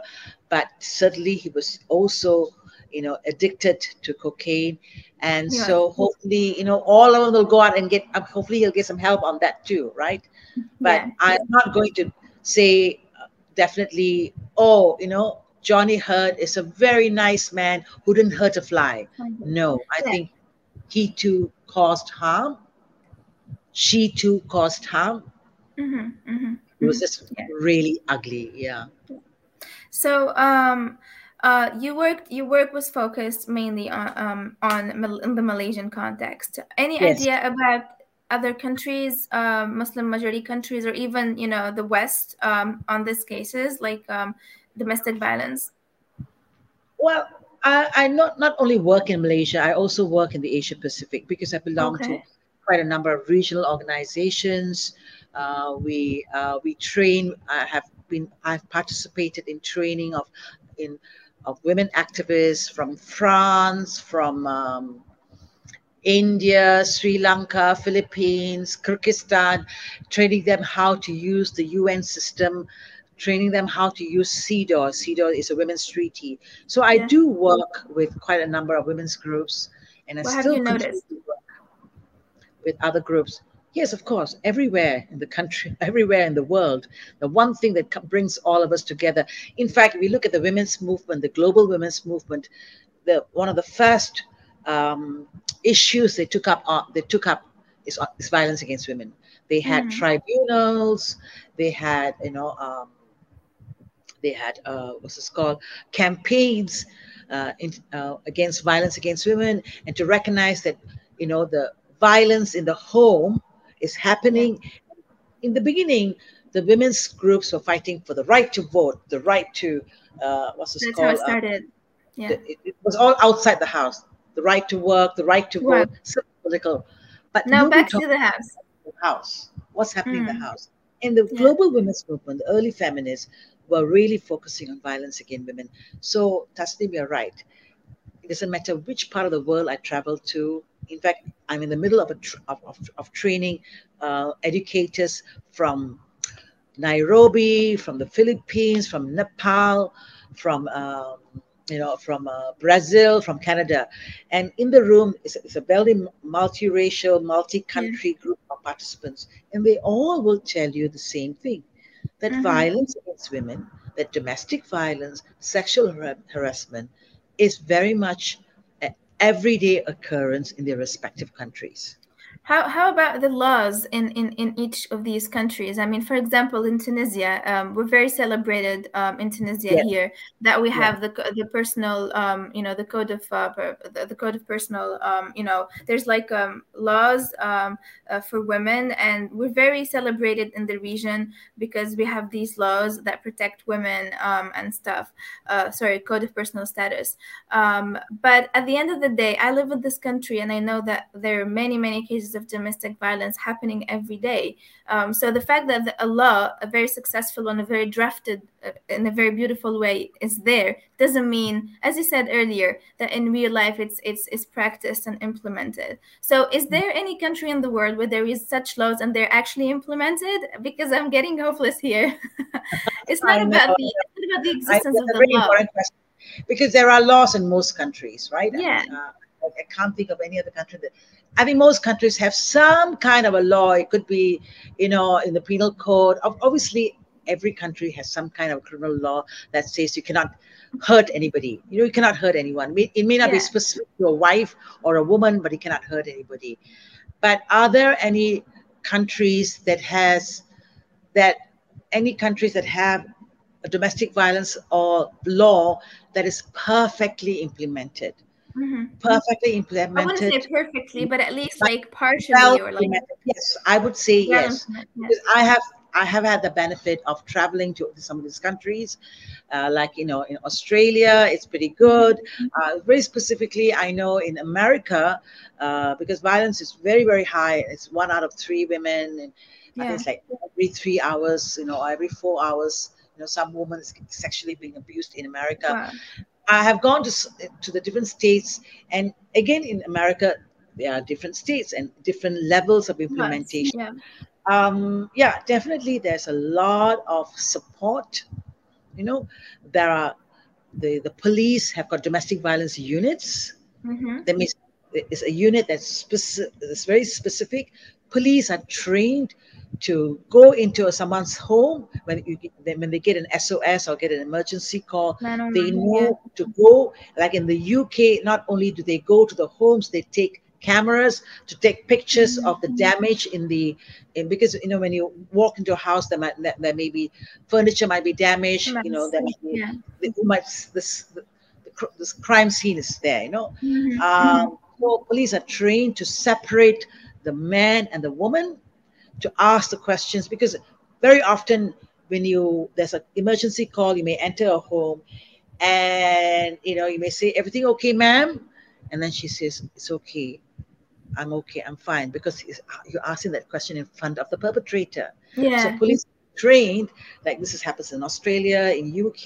but certainly he was also, you know, addicted to cocaine, and Yeah. so hopefully, you know, all of them will go out and get. Uh, hopefully, he'll get some help on that too, right? But Yeah. I'm not going to say uh, definitely. Oh, you know, Johnny Hurd is a very nice man who didn't hurt a fly. No, I think he too caused harm. She too caused harm. hmm hmm It was just Yeah. really ugly. Yeah. So, um, uh, you worked. Your work was focused mainly on um on Mal- in the Malaysian context. Any Yes. idea about other countries, uh, Muslim majority countries, or even you know the West um, on these cases like um, domestic violence? Well, I, I not not only work in Malaysia, I also work in the Asia Pacific because I belong to quite a number of regional organizations. Uh, we uh, we train. I have been. I've participated in training of in of women activists from France, from um, India, Sri Lanka, Philippines, Kyrgyzstan, training them how to use the UN system, training them how to use CEDAW. CEDAW is a women's treaty. So I do work with quite a number of women's groups, and I What have still you continue noticed? to work with other groups. Yes, of course, everywhere in the country, everywhere in the world, the one thing that brings all of us together. In fact, if we look at the women's movement, the global women's movement, the one of the first um, issues they took up uh, they took up is, is violence against women. They had Mhm. tribunals. They had you know um, they had uh, what's this called campaigns uh, in, uh, against violence against women, and to recognize that you know the violence in the home is happening. In the beginning, the women's groups were fighting for the right to vote, the right to uh, what's this That's how called? it Uh, started. Yeah. the- it, it was all outside the house. The right to work, the right to Right. vote, political. But Now back to the house. the house. what's happening mm. in the mm. house. In the yeah. global women's movement, the early feminists were really focusing on violence against women. So, Tasneem, you're right. It doesn't matter which part of the world I travel to. In fact, I'm in the middle of, a tr- of, of, of, training uh, educators from Nairobi, from the Philippines, from Nepal, from um, you know, from uh, Brazil, from Canada. And in the room is, is a very multiracial, multi-country mm. group of participants. And they all will tell you the same thing, that mm-hmm. violence against women, that domestic violence, sexual har- harassment is very much an everyday occurrence in their respective countries. How, how about the laws in, in, in each of these countries? I mean, for example, in Tunisia, um, we're very celebrated um, in Tunisia yeah. here that we have yeah. the the personal, um, you know, the code of uh, the, the, code of personal, um, you know, there's like um, laws um, uh, for women, and we're very celebrated in the region because we have these laws that protect women and stuff. Uh, sorry, code of personal status. but at the end of the day, I live in this country, and I know that there are many many cases of domestic violence happening every day. Um, so the fact that a law, a very successful one, a very drafted uh, in a very beautiful way, is there doesn't mean, as you said earlier, that in real life it's it's it's practiced and implemented. So is there any country in the world where there is such laws and they're actually implemented? Because I'm getting hopeless here. it's not about the it's not about the existence of the law. Because there are laws in most countries, right? Yeah. And, uh, I can't think of any other country that I think most countries have some kind of a law. It could be, you know, in the penal code. Obviously, every country has some kind of criminal law that says you cannot hurt anybody. You know, you cannot hurt anyone. It may not yeah. be specific to a wife or a woman, but you cannot hurt anybody. But are there any countries that has that any countries that have a domestic violence or law that is perfectly implemented? Mm-hmm. perfectly implemented. I wouldn't say perfectly, but at least like partially well or like yes, I would say yes. yes. Because I have I have had the benefit of traveling to some of these countries, uh, like you know in Australia, it's pretty good. Mm-hmm. Uh, very specifically, I know in America, uh, because violence is very very high. It's one out of three women, and yeah. it's like every three hours, you know, every four hours. You know, some woman is sexually being abused in America. Wow. I have gone to, to the different states, and again in America, there are different states and different levels of implementation. Yeah. Um, yeah, definitely, there's a lot of support. You know, there are the the police have got domestic violence units. Mm-hmm. That means it's a unit that's specific, that's very specific. Police are trained to go into someone's home when you when they get an SOS or get an emergency call. They know to go. Like in the UK, not only do they go to the homes, they take cameras to take pictures mm-hmm. of the damage in the in, because you know when you walk into a house there might there may be furniture might be damaged you know that might be, yeah. the, might this the, the, this crime scene is there you know mm-hmm. um, so police are trained to separate the man and the woman to ask the questions because very often when you there's an emergency call, you may enter a home and you know you may say everything okay ma'am? And then she says it's okay. I'm okay. I'm fine. Because you're asking that question in front of the perpetrator. Yeah. So police trained like this has happens in australia in uk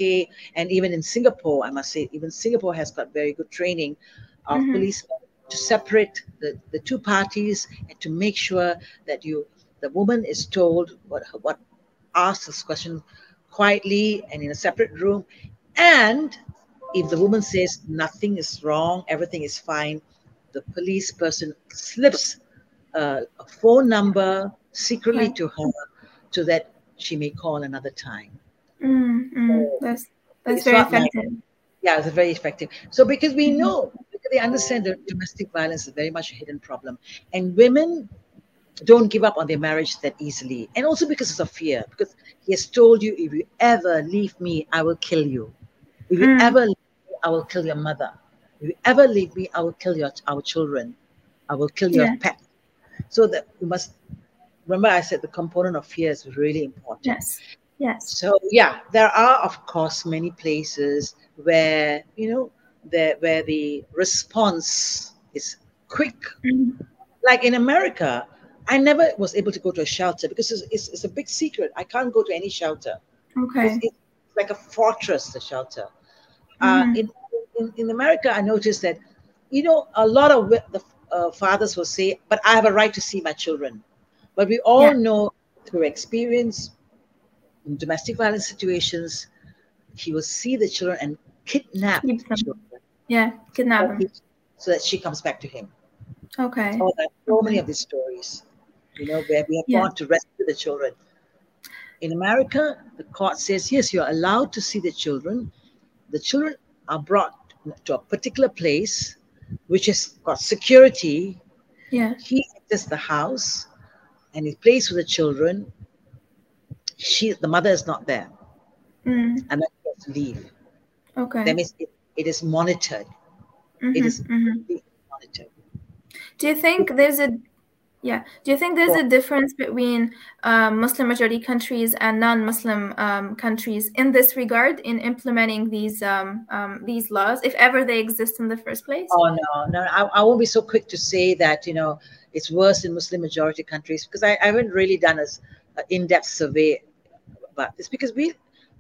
and even in singapore i must say even singapore has got very good training of mm-hmm. police to separate the, the two parties and to make sure that you the woman is told what what asked this question quietly and in a separate room. And if the woman says nothing is wrong everything is fine the police person slips uh, a phone number secretly to her so that she may call another time. Mm, mm, so that's that's very effective like, yeah it's very effective. So because we know because they understand that domestic violence is very much a hidden problem. And women don't give up on their marriage that easily. And also because of fear, because he has told you, if you ever leave me, I will kill you. If you mm. ever leave me, I will kill your mother. If you ever leave me, I will kill your our children. I will kill your yeah. pet. So that you must remember I said the component of fear is really important. Yes. Yes. So yeah, there are of course many places where, you know, there where the response is quick. Mm. Like in America, I never was able to go to a shelter because it's, it's, it's a big secret. I can't go to any shelter. Okay. It's, it's like a fortress, the shelter. Mhm. Uh, in, in, in America, I noticed that, you know, a lot of the uh, fathers will say, but I have a right to see my children. But we all Yeah. know through experience in domestic violence situations, he will see the children and kidnap them. children Yeah, kidnap him. so that she comes back to him. Okay. Oh, so many of these stories, you know, where we have Yeah. gone to rescue the children. In America, the court says, yes, you're allowed to see the children. The children are brought to a particular place, which has got security. Yeah. He enters the house and he plays with the children. She, the mother is not there, Mm. and then he has to leave. Okay. That means it, it is monitored. Mhm, is- mhm. monitored. Do you think there's a yeah? Do you think there's a difference between um, Muslim majority countries and non-Muslim um, countries in this regard in implementing these um, um, these laws, if ever they exist in the first place? Oh no, no, I, I won't be so quick to say that you know it's worse in Muslim majority countries because I, I haven't really done a, a in-depth survey about this because we,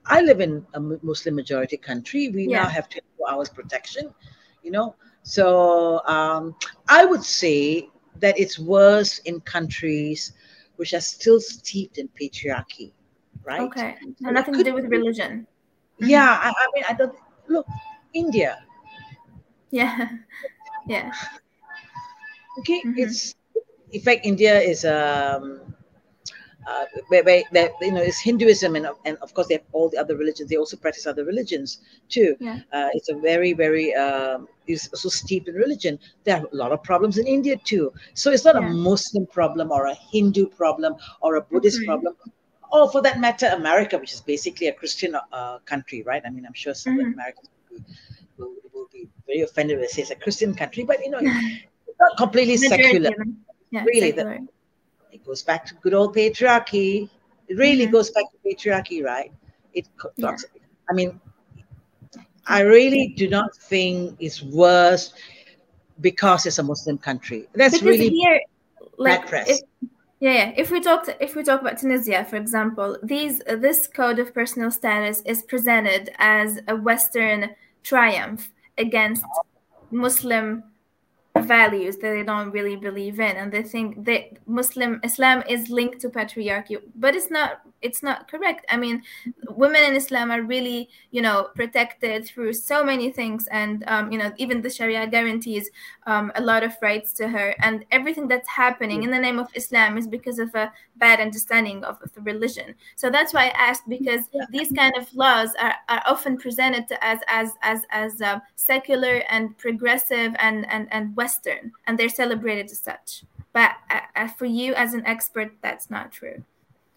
I live in a Muslim majority country. We now Yeah. have 24 hours protection, you know. So um, I would say that it's worse in countries which are still steeped in patriarchy, right? Okay, So nothing to do with religion. Yeah, I, I mean, I don't look India. Yeah, yeah, Okay, Mhm. it's in fact India is um uh, where, where that you know it's Hinduism and and of course they have all the other religions. They also practice other religions too. Yeah. Uh, it's a very very um, is also steep in religion. There are a lot of problems in India too. So it's not Yeah. a Muslim problem or a Hindu problem or a Buddhist Okay. problem. Or for that matter, America, which is basically a Christian uh, country, right? I mean, I'm sure some Mhm. Americans will be, will, be very offended when they say it's a Christian country, but you know, it's not completely secular. Yeah, Really, the- secular. It goes back to good old patriarchy. It really Mhm. goes back to patriarchy, right? It co- Yeah. I mean, I really do not think it's worse because it's a Muslim country. That's because really here, like, press. if, yeah, yeah. If we talk, if we talk about Tunisia, for example, these this code of personal status is presented as a Western triumph against Muslim values that they don't really believe in, and they think that Muslim Islam is linked to patriarchy, but it's not. It's not correct. I mean, women in Islam are really, you know, protected through so many things, and um, you know, even the Sharia guarantees um, a lot of rights to her, and everything that's happening in the name of Islam is because of a bad understanding of, of the religion. So that's why I asked because these kind of laws are, are often presented to as as as as um, secular and progressive and, and and Western, and they're celebrated as such. But uh, uh, for you as an expert, that's not true.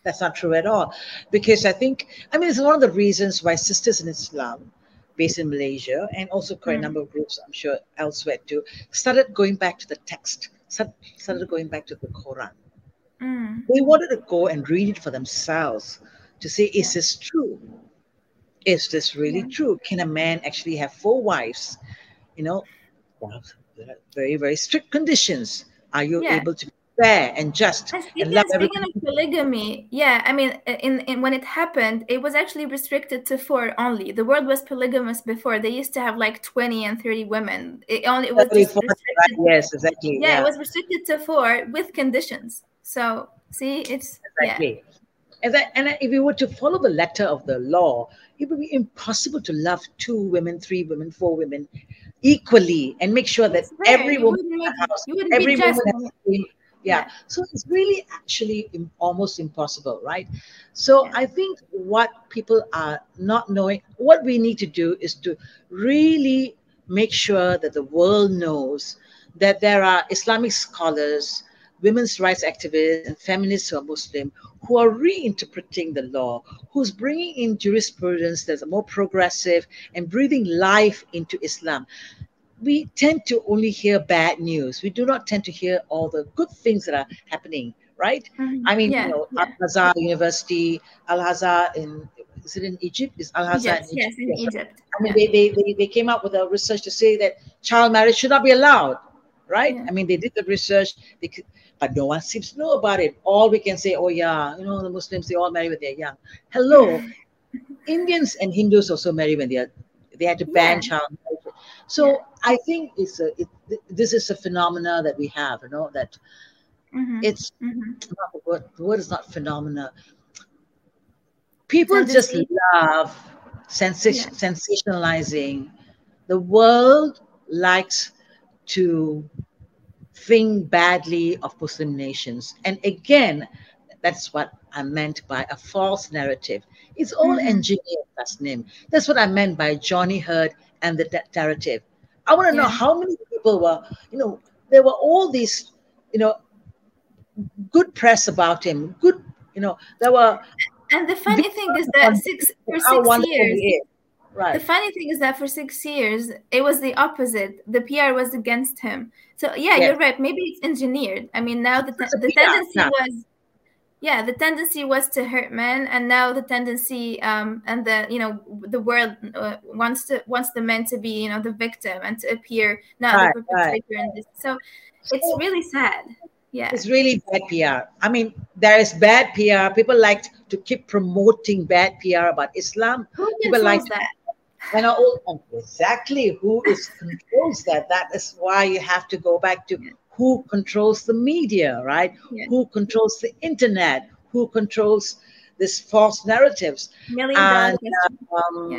That's not true at all. Because I think, I mean, it's one of the reasons why Sisters in Islam, based in Malaysia, and also quite a Mm. number of groups, I'm sure, elsewhere too, started going back to the text, start- started going back to the Quran. Mm. They wanted to go and read it for themselves to say, is this true? Is this really Yeah. true? Can a man actually have four wives? You know, well, there are very, very strict conditions. Are you Yeah. able to be fair and just And and speaking, love speaking everybody? of polygamy, yeah, I mean, in, in when it happened, it was actually restricted to four only. The world was polygamous before. They used to have like twenty and thirty women. It only it was just 34, restricted. right? Yes, exactly. yeah, it was restricted to four with conditions. So see, it's yeah, Exactly. And, that, and if you were to follow the letter of the law, it would be impossible to love two women, three women, four women equally and make sure that every woman in the house, every woman has the same. Yeah. So it's really actually almost impossible, right? So Yeah. I think what people are not knowing, what we need to do is to really make sure that the world knows that there are Islamic scholars, women's rights activists, and feminists who are Muslim who are reinterpreting the law, who's bringing in jurisprudence that's more progressive and breathing life into Islam. We tend to only hear bad news. We do not tend to hear all the good things that are happening, right? Mhm. I mean, yeah, you know, yeah. Al Azhar University, Al Azhar in is it in Egypt? Is Al Azhar Egypt, yes, in Yes. Egypt. I mean, they, they, they, they came up with a research to say that child marriage should not be allowed. right? I mean, they did the research, they could, but no one seems to know about it. All we can say, oh yeah, you know, the Muslims they all marry when they're young. Hello, Indians and Hindus also marry when they are they had to ban child marriage. So yeah. I think it's a it, this is a phenomena that we have, you know, that mm-hmm. it's mm-hmm. not the word. The word is not phenomena. People just love sensation, yeah. sensationalizing. The world likes to think badly of Muslim nations. And again, that's what I meant by a false narrative. It's all mm-hmm. engineered, Tasnim. That's what I meant by Johnny Hurd and the narrative. I want to yeah. know how many people were, you know, there were all these, you know, good press about him. Good, you know, there were. And the funny thing is that six for six years, Right. The funny thing is that for six years, it was the opposite. The PR was against him. So yeah, you're right. Maybe it's engineered. I mean, now the, the tendency was, yeah, the tendency was to hurt men, and now the tendency, um, and the you know the world uh, wants to wants the men to be you know the victim and to appear not right, the perpetrator right. in this. So it's really sad. Yeah, it's really bad PR. I mean, there is bad PR. People like to keep promoting bad PR about Islam. Who People like that? and all, exactly who is controls that that is why you have to go back to who controls the media right yeah. who controls the internet who controls this false narratives and, um, yeah.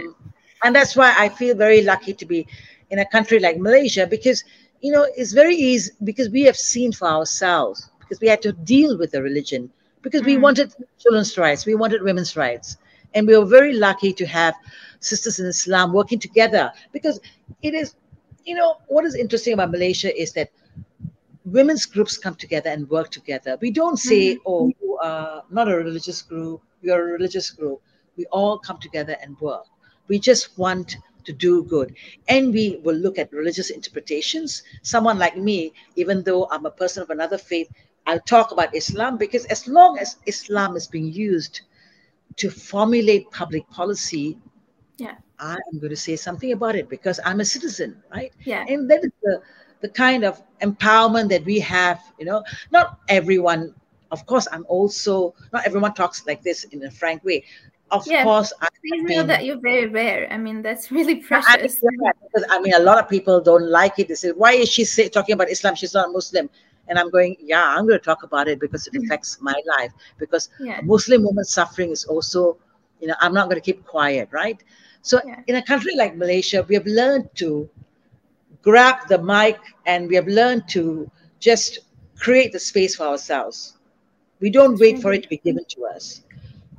and that's why i feel very lucky to be in a country like malaysia because you know it's very easy because we have seen for ourselves because we had to deal with the religion because mm. we wanted children's rights we wanted women's rights and we were very lucky to have sisters in Islam working together because it is, you know, what is interesting about Malaysia is that women's groups come together and work together. We don't say, mm-hmm. oh, you are not a religious group, you're a religious group. We all come together and work. We just want to do good. And we will look at religious interpretations. Someone like me, even though I'm a person of another faith, I'll talk about Islam because as long as Islam is being used to formulate public policy, yeah, I am going to say something about it because I'm a citizen, right? Yeah. And that is the the kind of empowerment that we have, you know, not everyone, of course, I'm also not everyone talks like this in a frank way. Of yeah, course, I know that you're very rare. I mean, that's really precious. I mean, because I mean, a lot of people don't like it. They say, "Why is she say, talking about Islam? She's not Muslim." And I'm going, "Yeah, I'm going to talk about it because it mm. affects my life. Because yeah. Muslim woman suffering is also, you know, I'm not going to keep quiet, right? So yeah. in a country like Malaysia, we have learned to grab the mic and we have learned to just create the space for ourselves. We don't wait for it to be given to us.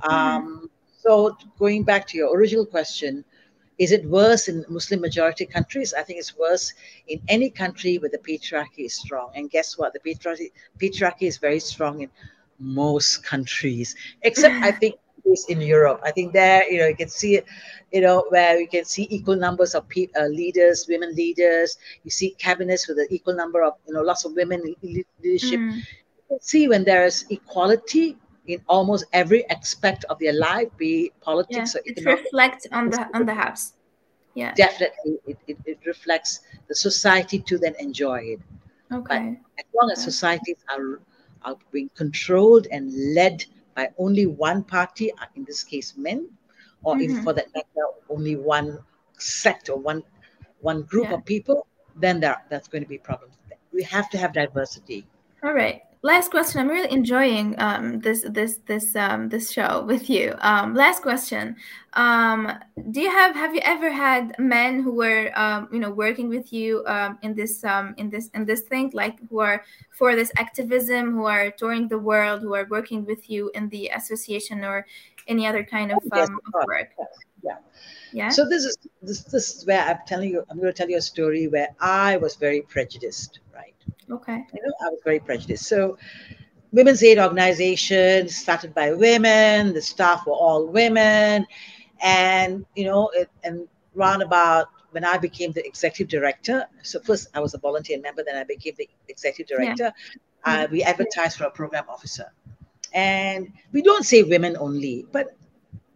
Mm-hmm. Um, so going back to your original question, is it worse in Muslim majority countries? I think it's worse in any country where the patriarchy is strong. And guess what? The patriarchy, patriarchy is very strong in most countries, except I think in Europe. I think there, you know, you can see it, you know, where you can see equal numbers of pe- uh, leaders, women leaders. You see cabinets with an equal number of, you know, lots of women leadership. Mm. You can see when there is equality in almost every aspect of their life, be politics yeah, or. It reflects on the on the house. Yeah, definitely, it, it, it reflects the society to then enjoy it. Okay. But as long as societies are are being controlled and led by only one party, uh, in this case men, or mm-hmm. for that matter, only one sect or one one group yeah. of people, then there, that's going to be problems. We have to have diversity. All right last question. I'm really enjoying um, this this this um, this show with you. Um, last question. Um, do you have have you ever had men who were um, you know working with you um, in this in this in this thing? Like who are for this activism who are touring the world who are working with you in the association or any other kind of, yes, of work yeah yeah so this is this, this is where i'm telling you i'm going to tell you a story where i was very prejudiced right Okay. You know, I was very prejudiced. So, women's aid organization started by women. The staff were all women, and you know, it, and round about when I became the executive director. So first I was a volunteer member, then I became the executive director. Yeah. Uh, we advertised for a program officer, and we don't say women only, but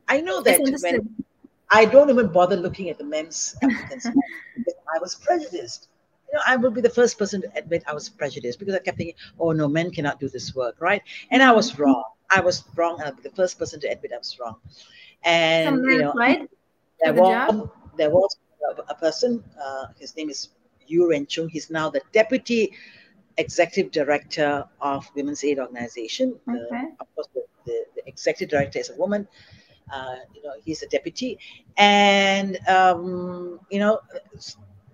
I know that when I don't even bother looking at the men's applicants I was prejudiced you know, I will be the first person to admit I was prejudiced because I kept thinking, oh no, men cannot do this work, right? And I was wrong. I was wrong, and I'll be the first person to admit I was wrong. And Some you know, right? there the was there was a, person. Uh, his name is Yu Ren Chung. He's now the deputy executive director of Women's Aid Organization. Okay. of course, the, the, the executive director is a woman. Uh, you know, he's a deputy, and um, you know,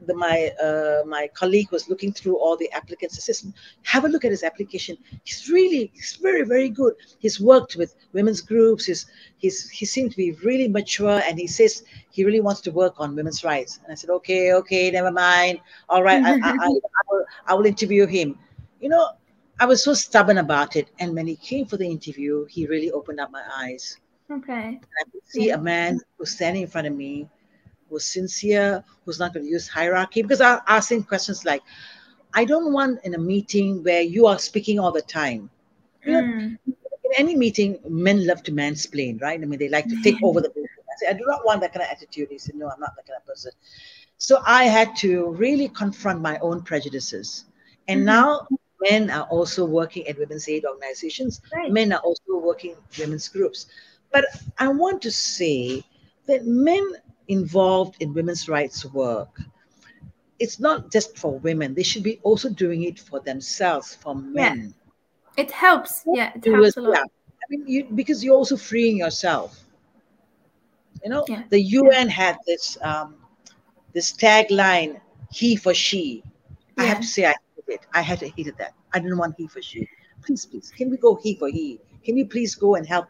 the, my uh, my colleague was looking through all the applicants. Says, have a look at his application. He's really, he's very, very good. He's worked with women's groups. He's he's he seems to be really mature, and he says he really wants to work on women's rights. And I said, okay, okay, never mind. All right, I, I, I, I, will, I will interview him. You know, I was so stubborn about it, and when he came for the interview, he really opened up my eyes. Okay. I see a man who's standing in front of me, who's sincere, who's not going to use hierarchy. Because I asked him questions like, I don't want in a meeting where you are speaking all the time. You know, Mm. in any meeting, men love to mansplain, right? I mean, they like to take over the meeting. I said, I do not want that kind of attitude. He said, No, I'm not that kind of person. So I had to really confront my own prejudices. And Mhm. now men are also working at women's aid organizations. Right. Men are also working women's groups. But I want to say that men involved in women's rights work, it's not just for women. They should be also doing it for themselves, for men. It helps. Yeah, it helps a lot. I mean, you, because you're also freeing yourself. You know, Yeah. the UN had this um, this tagline, "He for she." I have to say, I hated it. I had to hated that. I didn't want he for she. Please, please, can we go he for he? Can you please go and help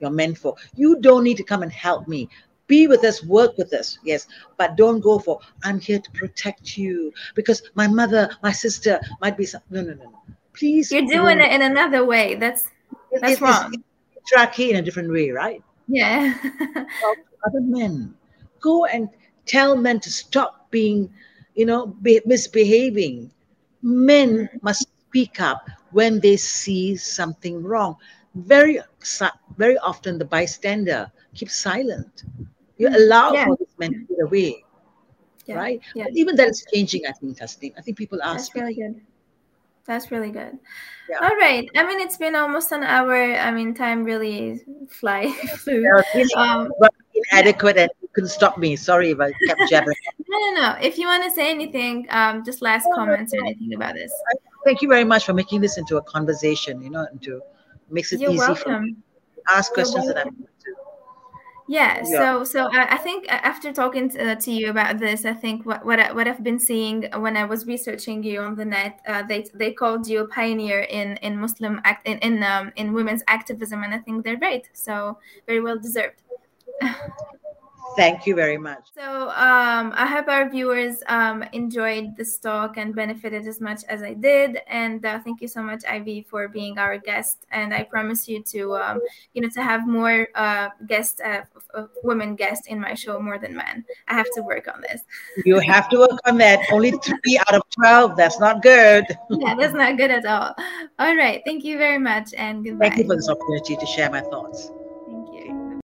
your meant for? You don't need to come and help me. Be with us, work with us, yes, but don't go for. I'm here to protect you because my mother, my sister might be some. No, no, no, no. Please, You're doing it in another way. That's that's wrong. Tracky in a different way, right? yeah. Other men, go and tell men to stop being, you know, be, misbehaving. Men mm-hmm. must speak up when they see something wrong. Very, very often the bystander keeps silent. You allow Yeah. for this men to get away, Yeah. right? Yeah. But even that is changing, I think, Tasneem. I think people are That's speaking. really good. That's really good. Yeah. All right. I mean, it's been almost an hour. I mean, time really fly flew. I was really Um, inadequate and you couldn't stop me. Sorry if I kept jabbering. no, no, no. If you want to say anything, um, just last comments or anything about this. Thank you very much for making this into a conversation, you know, and to makes it You're easy for me welcome. to ask questions that I'm. Yeah, Yeah. so so I, I think after talking to, uh, to you about this, I think what what, I, what I've been seeing when I was researching you on the net, uh, they they called you a pioneer in in Muslim act in in, um, in women's activism, and I think they're right. So very well deserved. Thank you very much. So um, I hope our viewers um, enjoyed this talk and benefited as much as I did. And uh, thank you so much, Ivy, for being our guest. And I promise you to, um, you know, to have more uh, guests, uh, women guests in my show more than men. I have to work on this. You have to work on that. Only three out of 12. That's not good. Yeah, that's not good at all. All right. Thank you very much, and goodbye. Thank you for this opportunity to share my thoughts.